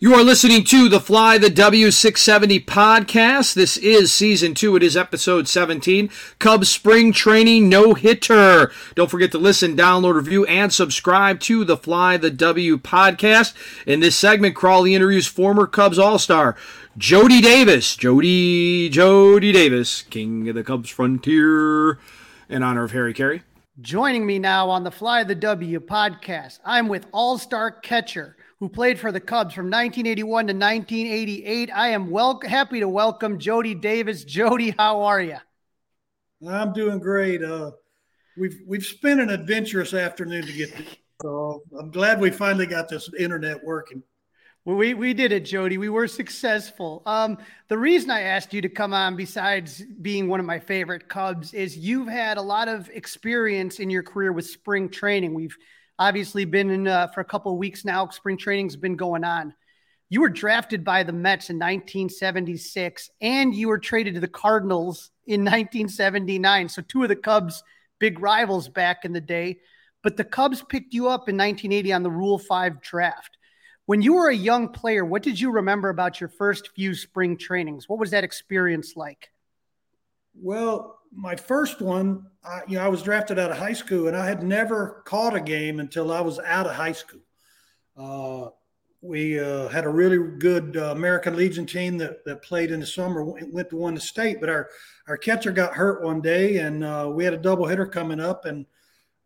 You are listening to the Fly the W670 podcast. This is season two. It is episode 17. Cubs spring training no hitter. Don't forget to listen, download, review, and subscribe to the Fly the W podcast. In this segment, Crawly interviews former Cubs All Star Jody Davis. Jody, Jody Davis, King of the Cubs Frontier, in honor of Harry Caray. Joining me now on the Fly the W podcast, I'm with All Star catcher who played for the Cubs from 1981 to 1988. I am well happy to welcome Jody Davis. Jody, how are you? I'm doing great. Uh, we've we've spent an adventurous afternoon to get to, so I'm glad we finally got this internet working. Well, we, we did it, Jody. We were successful. Um, the reason I asked you to come on, besides being one of my favorite Cubs, is you've had a lot of experience in your career with spring training. We've obviously been in uh, for a couple of weeks now. Spring training's been going on. You were drafted by the Mets in 1976, and you were traded to the Cardinals in 1979. So two of the Cubs' big rivals back in the day. But the Cubs picked you up in 1980 on the Rule Five draft. When you were a young player, what did you remember about your first few spring trainings? What was that experience like? Well, my first one, I, you know, I was drafted out of high school, and I had never caught a game until I was out of high school. Uh, we uh, had a really good uh, American Legion team that, that played in the summer, went to win the state, but our our catcher got hurt one day, and uh, we had a doubleheader coming up, and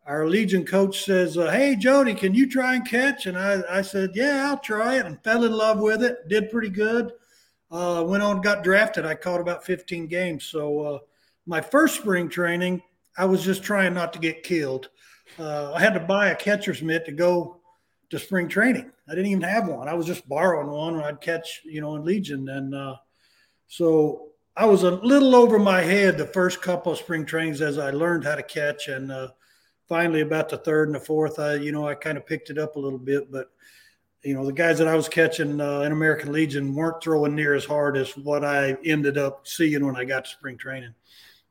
our Legion coach says, uh, "Hey, Jody, can you try and catch?" And I, I said, "Yeah, I'll try it," and fell in love with it. Did pretty good. Uh, went on, got drafted. I caught about 15 games, so my first spring training, I was just trying not to get killed. Uh, I had to buy a catcher's mitt to go to spring training. I didn't even have one. I was just borrowing one when I'd catch, you know, in Legion. And uh, so I was a little over my head the first couple of spring trainings as I learned how to catch. And uh, finally, about the third and the fourth, I, you know, I kind of picked it up a little bit. But, you know, the guys that I was catching uh, in American Legion weren't throwing near as hard as what I ended up seeing when I got to spring training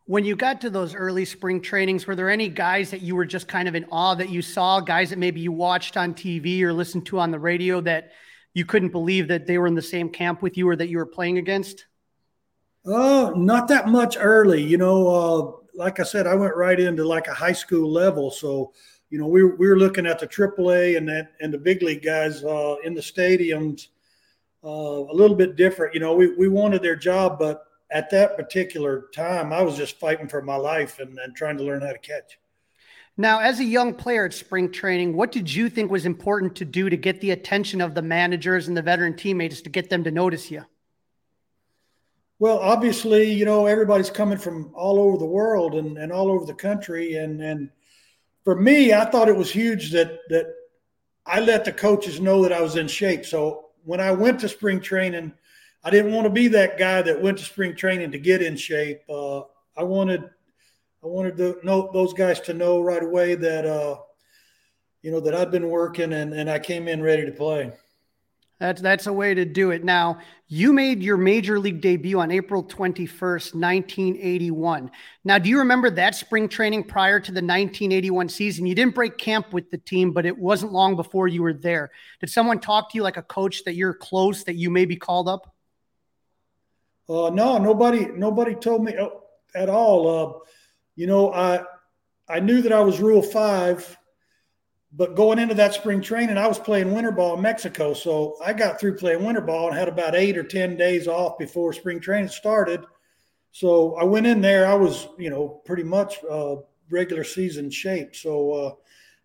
when you got to those early spring trainings, were there any guys that you were just kind of in awe that you saw, guys that maybe you watched on TV or listened to on the radio that you couldn't believe that they were in the same camp with you or that you were playing against? Oh, not that much early. You know, uh, like I said, I went right into like a high school level. So, you know, we were, we were looking at the AAA and that and the big league guys uh, in the stadiums uh, a little bit different. You know, we, we wanted their job, but at that particular time, I was just fighting for my life and, and trying to learn how to catch. Now, as a young player at spring training, what did you think was important to do to get the attention of the managers and the veteran teammates to get them to notice you? Well, obviously, you know, everybody's coming from all over the world and, and all over the country. And, and for me, I thought it was huge that, that I let the coaches know that I was in shape. So when I went to spring training, I didn't want to be that guy that went to spring training to get in shape. Uh, I wanted I wanted to know those guys to know right away that uh, you know that I'd been working and and I came in ready to play. That's that's a way to do it. Now, you made your major league debut on April 21st, 1981. Now, do you remember that spring training prior to the 1981 season? You didn't break camp with the team, but it wasn't long before you were there. Did someone talk to you like a coach that you're close that you may be called up? Uh, no, nobody, nobody told me oh, at all. Uh, you know, I, I knew that I was Rule Five, but going into that spring training, I was playing winter ball in Mexico, so I got through playing winter ball and had about eight or ten days off before spring training started. So I went in there. I was, you know, pretty much uh, regular season shape. So, uh,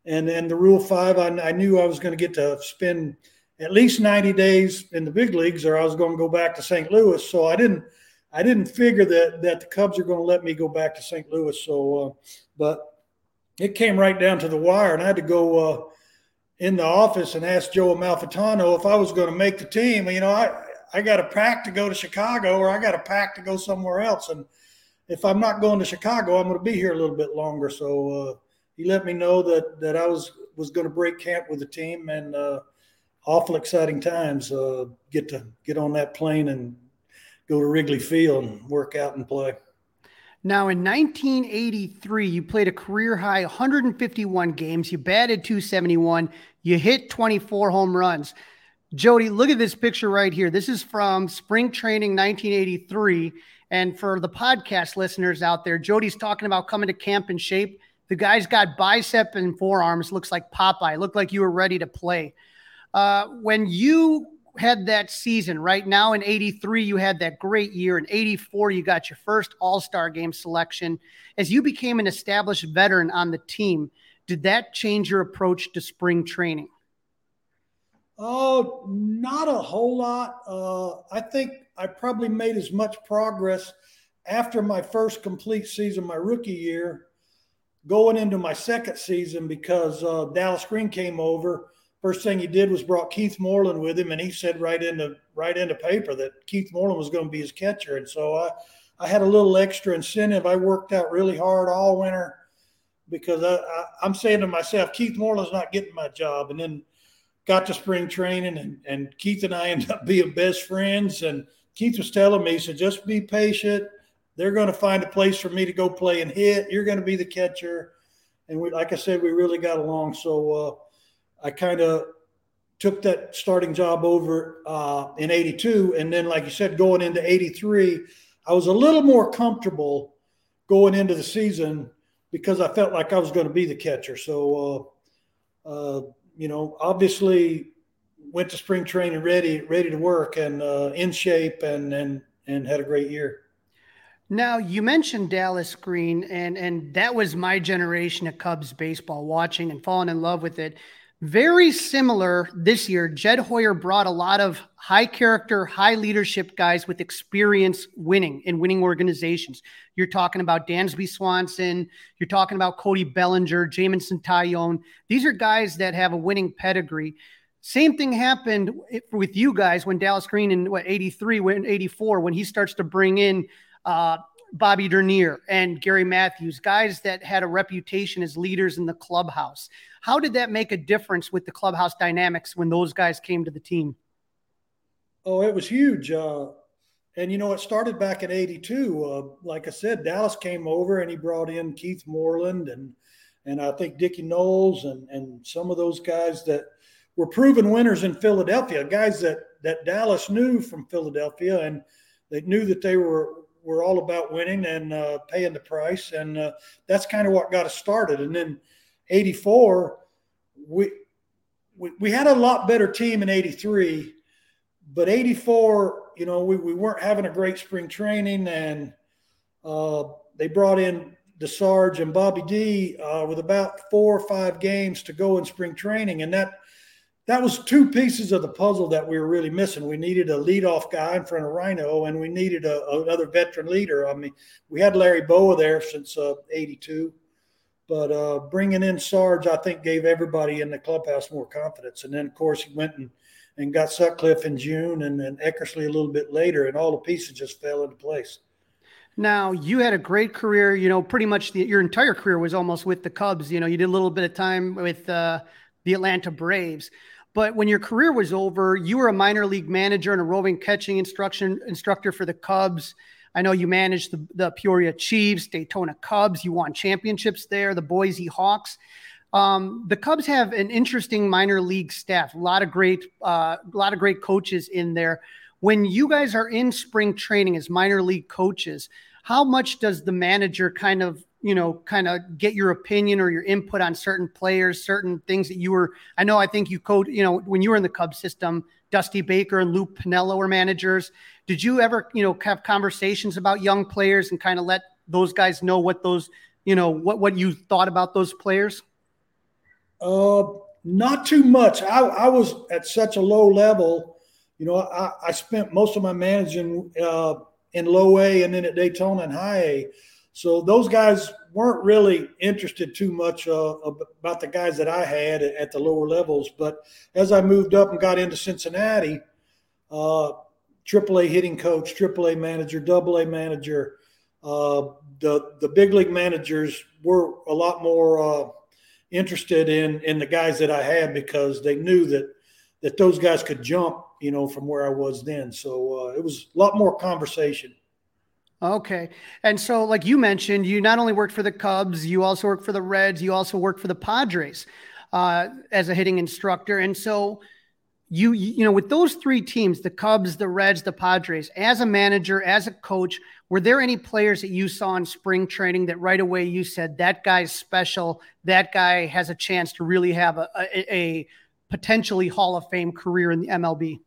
and and the Rule Five, I, I knew I was going to get to spend at least 90 days in the big leagues or I was going to go back to St. Louis. So I didn't I didn't figure that that the Cubs are going to let me go back to St. Louis. So uh, but it came right down to the wire and I had to go uh, in the office and ask Joe Amalfitano if I was going to make the team. You know, I I got a pack to go to Chicago or I got a pack to go somewhere else, and if I'm not going to Chicago, I'm going to be here a little bit longer. So uh, he let me know that that I was was going to break camp with the team, and uh, awful exciting times. Uh, get to get on that plane and go to Wrigley Field and work out and play. Now, in 1983, you played a career high 151 games. You batted 271. You hit 24 home runs. Jody, look at this picture right here. This is from spring training 1983. And for the podcast listeners out there, Jody's talking about coming to camp in shape. The guy's got bicep and forearms, looks like Popeye, looked like you were ready to play. Uh, when you had that season right now in 83 you had that great year. In 84 you got your first all-star game selection. As you became an established veteran on the team did that change your approach to spring training? Oh not a whole lot. Uh, i think i probably made as much progress after my first complete season my rookie year going into my second season because uh, dallas green came over first thing he did was brought Keith Moreland with him, and he said right into right into paper that Keith Moreland was going to be his catcher. And so I, I had a little extra incentive. I worked out really hard all winter because I, I, am saying to myself, Keith Moreland's not getting my job. And then got to spring training, and, and Keith and I ended up being best friends. And Keith was telling me, he said, just be patient. They're going to find a place for me to go play and hit. You're going to be the catcher. And we, like I said, we really got along. So, uh, I kind of took that starting job over uh, in 82. And then, like you said, going into 83, I was a little more comfortable going into the season because I felt like I was going to be the catcher. So, uh, uh, you know, obviously went to spring training ready, ready to work and uh, in shape and, and, and had a great year. Now you mentioned Dallas Green, and and that was my generation of Cubs baseball, watching and falling in love with it. Very similar this year. Jed Hoyer brought a lot of high character, high leadership guys with experience winning in winning organizations. You're talking about Dansby Swanson. You're talking about Cody Bellinger, Jameson Taillon. These are guys that have a winning pedigree. Same thing happened with you guys when Dallas Green in what 83, when 84, when he starts to bring in uh, Bobby Dernier and Gary Matthews, guys that had a reputation as leaders in the clubhouse. How did that make a difference with the clubhouse dynamics when those guys came to the team? Oh, it was huge. Uh, and, you know, it started back in 82. Uh, like I said, Dallas came over and he brought in Keith Moreland and, and I think Dickie Noles and, and some of those guys that were proven winners in Philadelphia, guys that, that Dallas knew from Philadelphia and they knew that they were we're all about winning and uh, paying the price, and uh, that's kind of what got us started. And then '84, we, we we had a lot better team in '83, but '84, you know, we, we weren't having a great spring training, and uh, they brought in the Sarge and Bobby D uh, with about four or five games to go in spring training, and that that was two pieces of the puzzle that we were really missing. We needed a leadoff guy in front of Rhino, and we needed a, another veteran leader. I mean, we had Larry Bowa there since uh, '82, but uh, bringing in Sarge, I think, gave everybody in the clubhouse more confidence. And then, of course, he went and, and got Sutcliffe in June, and then Eckersley a little bit later, and all the pieces just fell into place. Now you had a great career. You know, pretty much the, your entire career was almost with the Cubs. You know, you did a little bit of time with uh, the Atlanta Braves. But when your career was over, you were a minor league manager and a roving catching instruction instructor for the Cubs. I know you managed the, the Peoria Chiefs, Daytona Cubs. You won championships there, the Boise Hawks. Um, the Cubs have an interesting minor league staff. A lot of great, uh, a lot of great coaches in there. When you guys are in spring training as minor league coaches, how much does the manager kind of you know, kind of get your opinion or your input on certain players, certain things that you were. I know, I think you code, you know, when you were in the Cubs system, Dusty Baker and Lou Piniella were managers. Did you ever, you know, have conversations about young players and kind of let those guys know what those, you know, what what you thought about those players? Uh, not too much. I, I was at such a low level. You know, I, I spent most of my managing uh, in low A and then at Daytona and high A. So those guys weren't really interested too much uh, about the guys that I had at the lower levels. But as I moved up and got into Cincinnati, uh, AAA hitting coach, AAA manager, AA manager, uh, the the big league managers were a lot more uh, interested in in the guys that I had because they knew that that those guys could jump, you know, from where I was then. So uh, it was a lot more conversation. Okay. And so, like you mentioned, you not only worked for the Cubs, you also worked for the Reds, you also worked for the Padres uh, as a hitting instructor. And so, you, you know, with those three teams, the Cubs, the Reds, the Padres, as a manager, as a coach, were there any players that you saw in spring training that right away you said, that guy's special, that guy has a chance to really have a, a, a potentially Hall of Fame career in the MLB?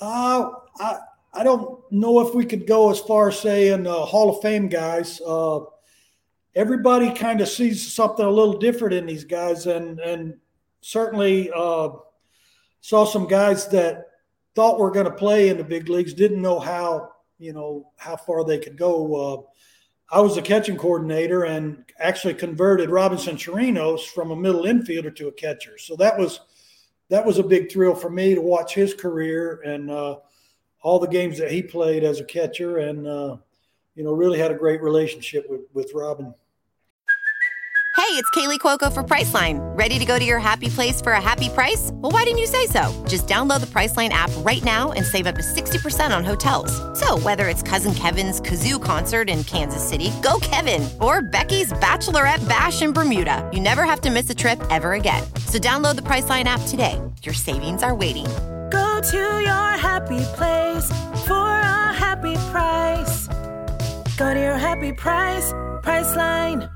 Uh, I, I don't know if we could go as far as saying uh, Hall of Fame guys. Uh, everybody kind of sees something a little different in these guys, and and certainly uh, saw some guys that thought were going to play in the big leagues, didn't know how you know how far they could go. Uh, I was a catching coordinator and actually converted Robinson Chirinos from a middle infielder to a catcher. So that was that was a big thrill for me to watch his career and uh, all the games that he played as a catcher, and uh, you know, really had a great relationship with with Robin. Hey, it's Kaley Cuoco for Priceline. Ready to go to your happy place for a happy price? Well, why didn't you say so? Just download the Priceline app right now and save up to sixty percent on hotels. So whether it's Cousin Kevin's kazoo concert in Kansas City, go Kevin, or Becky's bachelorette bash in Bermuda, you never have to miss a trip ever again. So download the Priceline app today. Your savings are waiting Go to your happy place for a happy price. Go to your happy price, Priceline.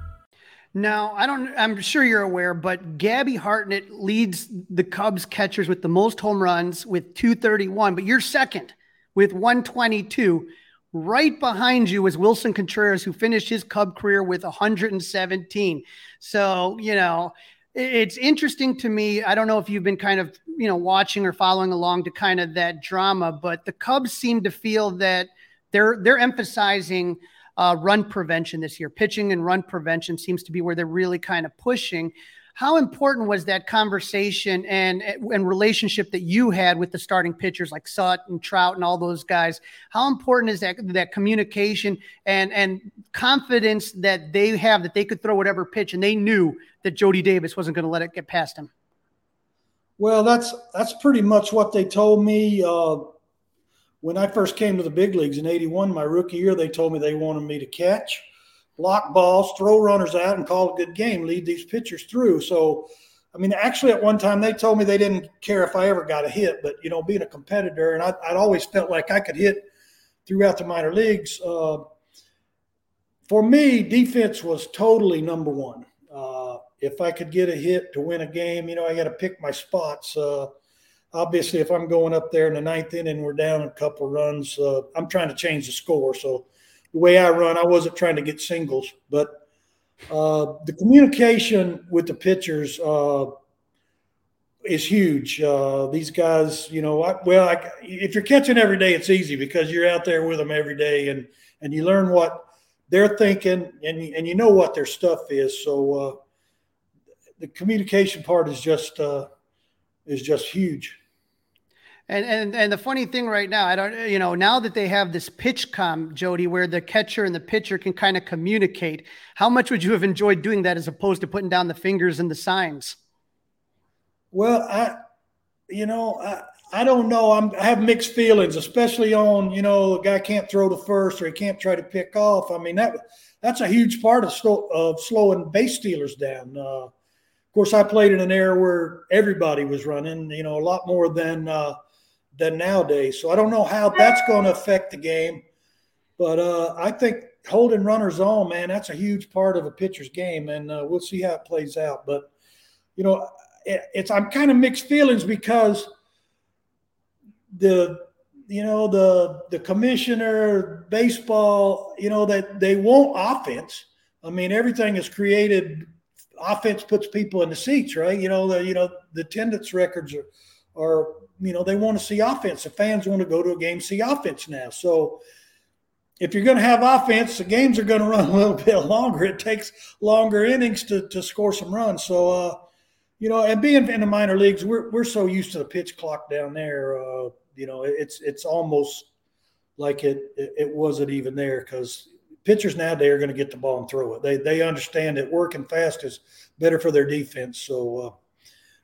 Now, I don't I'm sure you're aware, but Gabby Hartnett leads the Cubs catchers with the most home runs with 231, but you're second with 122. Right behind you is Willson Contreras, who finished his Cub career with 117. So, you know, it's interesting to me. I don't know if you've been kind of, you know, watching or following along to kind of that drama, but the Cubs seem to feel that they're they're emphasizing uh, run prevention this year. Pitching and run prevention seems to be where they're really kind of pushing. How important was that conversation and and relationship that you had with the starting pitchers like Sutton, and Trout, and all those guys? How important is that that communication and and confidence that they have that they could throw whatever pitch and they knew that Jody Davis wasn't going to let it get past him? Well, that's that's pretty much what they told me uh, when I first came to the big leagues in '81. My rookie year, they told me they wanted me to catch block balls, throw runners out, and call a good game, lead these pitchers through. So, I mean, actually, at one time they told me they didn't care if I ever got a hit, but you know, being a competitor, and I, would always felt like I could hit throughout the minor leagues. Uh, for me, defense was totally number one. Uh, if I could get a hit to win a game, you know, I got to pick my spots. Uh, obviously, if I'm going up there in the ninth inning, we're down a couple runs. Uh, I'm trying to change the score, so the way I run, I wasn't trying to get singles, but uh, the communication with the pitchers uh, is huge. Uh, these guys, you know, I, well, I, if you're catching every day, it's easy because you're out there with them every day, and and you learn what they're thinking, and and you know what their stuff is. So uh, the communication part is just uh, is just huge. And and and the funny thing right now, I don't you know, now that they have this PitchCom, Jody, where the catcher and the pitcher can kind of communicate, how much would you have enjoyed doing that as opposed to putting down the fingers and the signs? Well, I you know, I I don't know. I'm, I have mixed feelings, especially on you know a guy can't throw to first or he can't try to pick off. I mean that that's a huge part of slow, of slowing base stealers down. Uh, of course, I played in an era where everybody was running, you know, a lot more than uh, than nowadays. So I don't know how that's going to affect the game, but uh, I think holding runners on, man, that's a huge part of a pitcher's game, and uh, we'll see how it plays out. But you know, it, it's I'm kind of mixed feelings because the you know the the commissioner baseball you know that they want offense i mean everything is created offense puts people in the seats right you know the you know the attendance records are are you know, they want to see offense. The fans want to go to a game, see offense now. So if you're going to have offense, the games are going to run a little bit longer. It takes longer innings to, to score some runs. So, uh, you know, and being in the minor leagues, we're, we're so used to the pitch clock down there. Uh, you know, it's it's almost like it it, wasn't even there because pitchers nowadays are going to get the ball and throw it. They they understand that working fast is better for their defense. So, uh,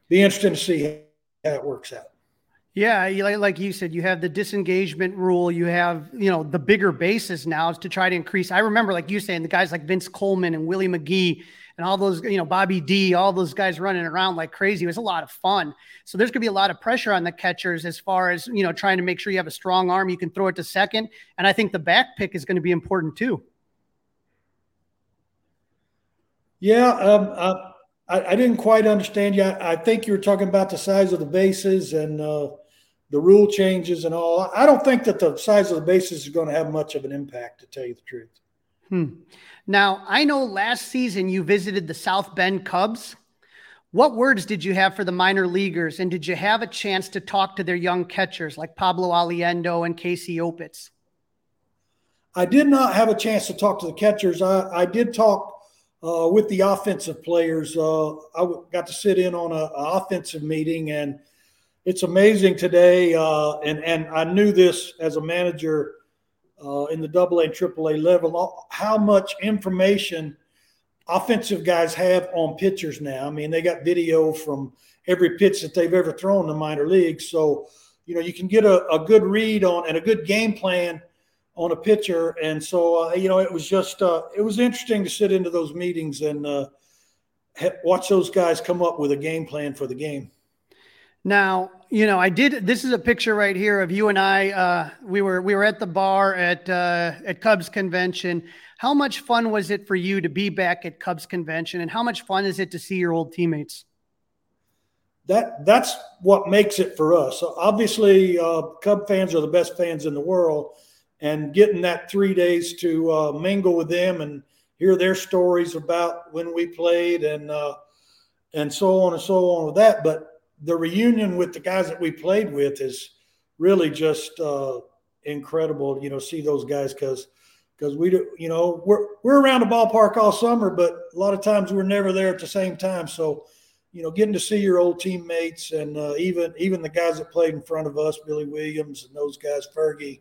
be interesting to see how it works out. Yeah, like you said, you have the disengagement rule. You have, you know, the bigger bases now is to try to increase. I remember, like you saying, the guys like Vince Coleman and Willie McGee and all those, you know, Bobby D, all those guys running around like crazy. It was a lot of fun. So there's going to be a lot of pressure on the catchers as far as, you know, trying to make sure you have a strong arm. You can throw it to second. And I think the back pick is going to be important too. Yeah. Um, uh, I, I, didn't quite understand you. I, I, think you were talking about the size of the bases and, uh, the rule changes and all. I don't think that the size of the bases is going to have much of an impact, to tell you the truth. Hmm. Now, I know last season you visited the South Bend Cubs. What words did you have for the minor leaguers, and did you have a chance to talk to their young catchers like Pablo Aliendo and Casey Opitz? I did not have a chance to talk to the catchers. I, I did talk uh, with the offensive players. Uh, I got to sit in on an offensive meeting, and – it's amazing today, uh, and and I knew this as a manager uh, in the Double A and Triple A level, how much information offensive guys have on pitchers now. I mean, they got video from every pitch that they've ever thrown in the minor leagues, so you know you can get a, a good read on and a good game plan on a pitcher. And so uh, you know, it was just uh, it was interesting to sit into those meetings and uh, watch those guys come up with a game plan for the game. Now, you know, I did. This is a picture right here of you and I. Uh, we were we were at the bar at uh, at Cubs convention. How much fun was it for you to be back at Cubs convention, and how much fun is it to see your old teammates? That that's what makes it for us. So obviously, uh, Cub fans are the best fans in the world, and getting that three days to uh, mingle with them and hear their stories about when we played and uh, and so on and so on with that, but the reunion with the guys that we played with is really just uh, incredible. You know, see those guys because because we do, you know, we're we're around the ballpark all summer, but a lot of times we're never there at the same time. So, you know, getting to see your old teammates and uh, even even the guys that played in front of us, Billy Williams and those guys, Fergie,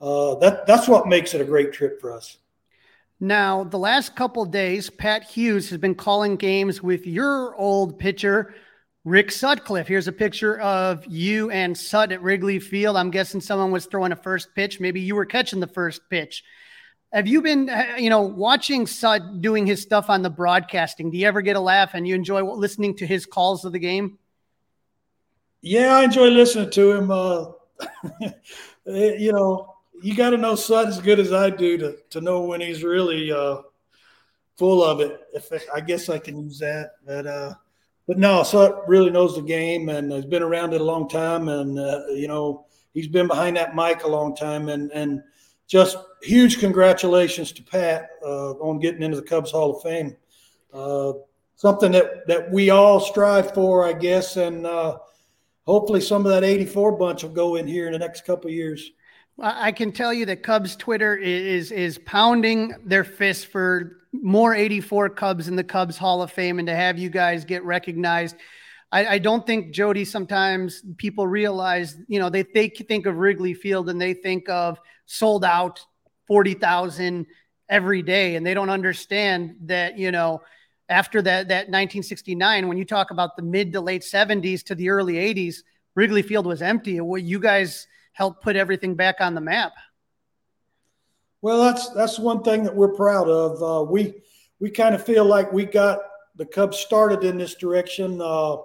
uh, that that's what makes it a great trip for us. Now, the last couple days, Pat Hughes has been calling games with your old pitcher, Rick Sutcliffe. Here's a picture of you and Sut at Wrigley Field. I'm guessing someone was throwing a first pitch. Maybe you were catching the first pitch. Have you been, uh, you know, watching Sut doing his stuff on the broadcasting? Do you ever get a laugh and you enjoy listening to his calls of the game? Yeah, I enjoy listening to him. Uh, you know, you got to know Sut as good as I do to to know when he's really uh, full of it. If I guess I can use that, but uh, but no, Sut really knows the game and has been around it a long time. And, uh, you know, he's been behind that mic a long time. And, and just huge congratulations to Pat uh, on getting into the Cubs Hall of Fame. Uh, something that, that we all strive for, I guess. And uh, hopefully some of that 84 bunch will go in here in the next couple years. I can tell you that Cubs Twitter is is pounding their fists for more 84 Cubs in the Cubs Hall of Fame and to have you guys get recognized. I, I don't think Jody sometimes people realize, you know, they, they think of Wrigley Field and they think of sold out 40,000 every day. And they don't understand that, you know, after that, that 1969, when you talk about the mid to late 70s to the early 80s, Wrigley Field was empty. What you guys helped put everything back on the map. Well, that's that's one thing that we're proud of. Uh, we we kind of feel like we got the Cubs started in this direction. Uh,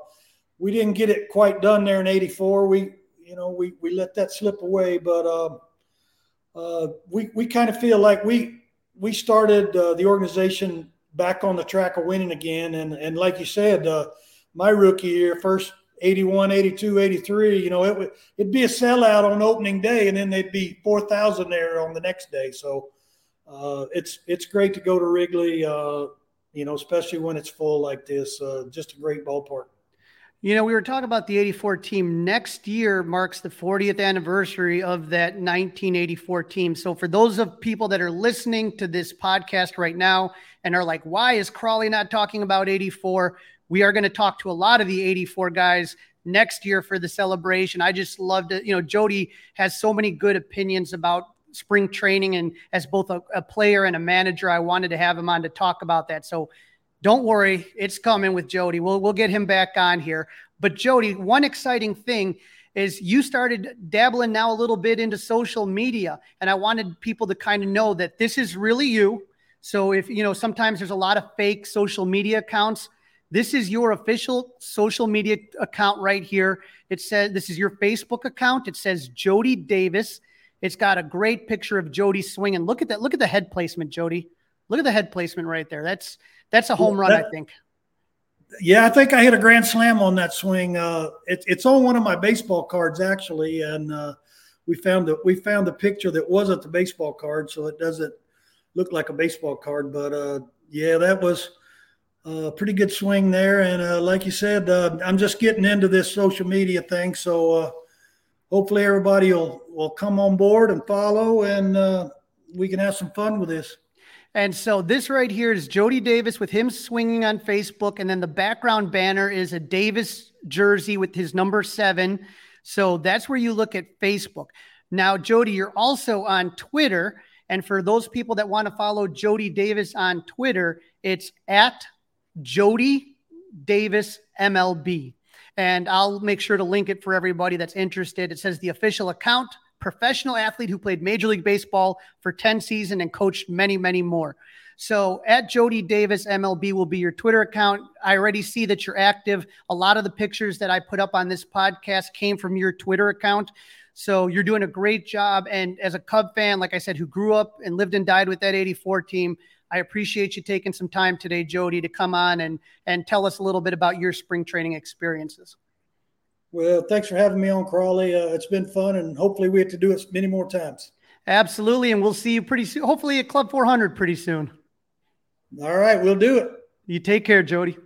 we didn't get it quite done there in '84. We you know we we let that slip away, but uh, uh we we kind of feel like we we started uh, the organization back on the track of winning again. And and like you said, uh, my rookie year, first 81, 82, 83, you know, it would it'd be a sellout on opening day, and then they'd be four thousand there on the next day. So uh, it's it's great to go to Wrigley, uh, you know, especially when it's full like this. Uh, just a great ballpark. You know, we were talking about the 84 team. Next year marks the 40th anniversary of that 1984 team. So, for those of people that are listening to this podcast right now and are like, why is Crawly not talking about 84? We are going to talk to a lot of the 84 guys next year for the celebration. I just loved it. You know, Jody has so many good opinions about spring training, and as both a, a player and a manager, I wanted to have him on to talk about that. So, don't worry, it's coming with Jody. We'll we'll get him back on here. But Jody, one exciting thing is you started dabbling now a little bit into social media, and I wanted people to kind of know that this is really you. So if you know, sometimes there's a lot of fake social media accounts. This is your official social media account right here. It says this is your Facebook account. It says Jody Davis. It's got a great picture of Jody swinging. Look at that. Look at the head placement, Jody. Look at the head placement right there. That's that's a home run, that, I think. Yeah, I think I hit a grand slam on that swing. Uh, it, it's on one of my baseball cards actually, and uh, we found that we found the picture that wasn't the baseball card, so it doesn't look like a baseball card. But uh, yeah, that was a pretty good swing there. And uh, like you said, uh, I'm just getting into this social media thing, so uh, hopefully everybody will will come on board and follow, and we can have some fun with this. And so this right here is Jody Davis with him swinging on Facebook. And then the background banner is a Davis jersey with his number seven. So that's where you look at Facebook. Now, Jody, you're also on Twitter. And for those people that want to follow Jody Davis on Twitter, it's at Jody Davis MLB. And I'll make sure to link it for everybody that's interested. It says the official account professional athlete who played Major League Baseball for 10 seasons and coached many, many more. So at Jody Davis MLB will be your Twitter account. I already see that you're active. A lot of the pictures that I put up on this podcast came from your Twitter account. So you're doing a great job. And as a Cub fan, like I said, who grew up and lived and died with that 84 team, I appreciate you taking some time today, Jody, to come on and and tell us a little bit about your spring training experiences. Well, thanks for having me on, Crawly. Uh, it's been fun, and hopefully we have to do it many more times. Absolutely, and we'll see you pretty soon. Hopefully at Club 400 pretty soon. All right, we'll do it. You take care, Jody.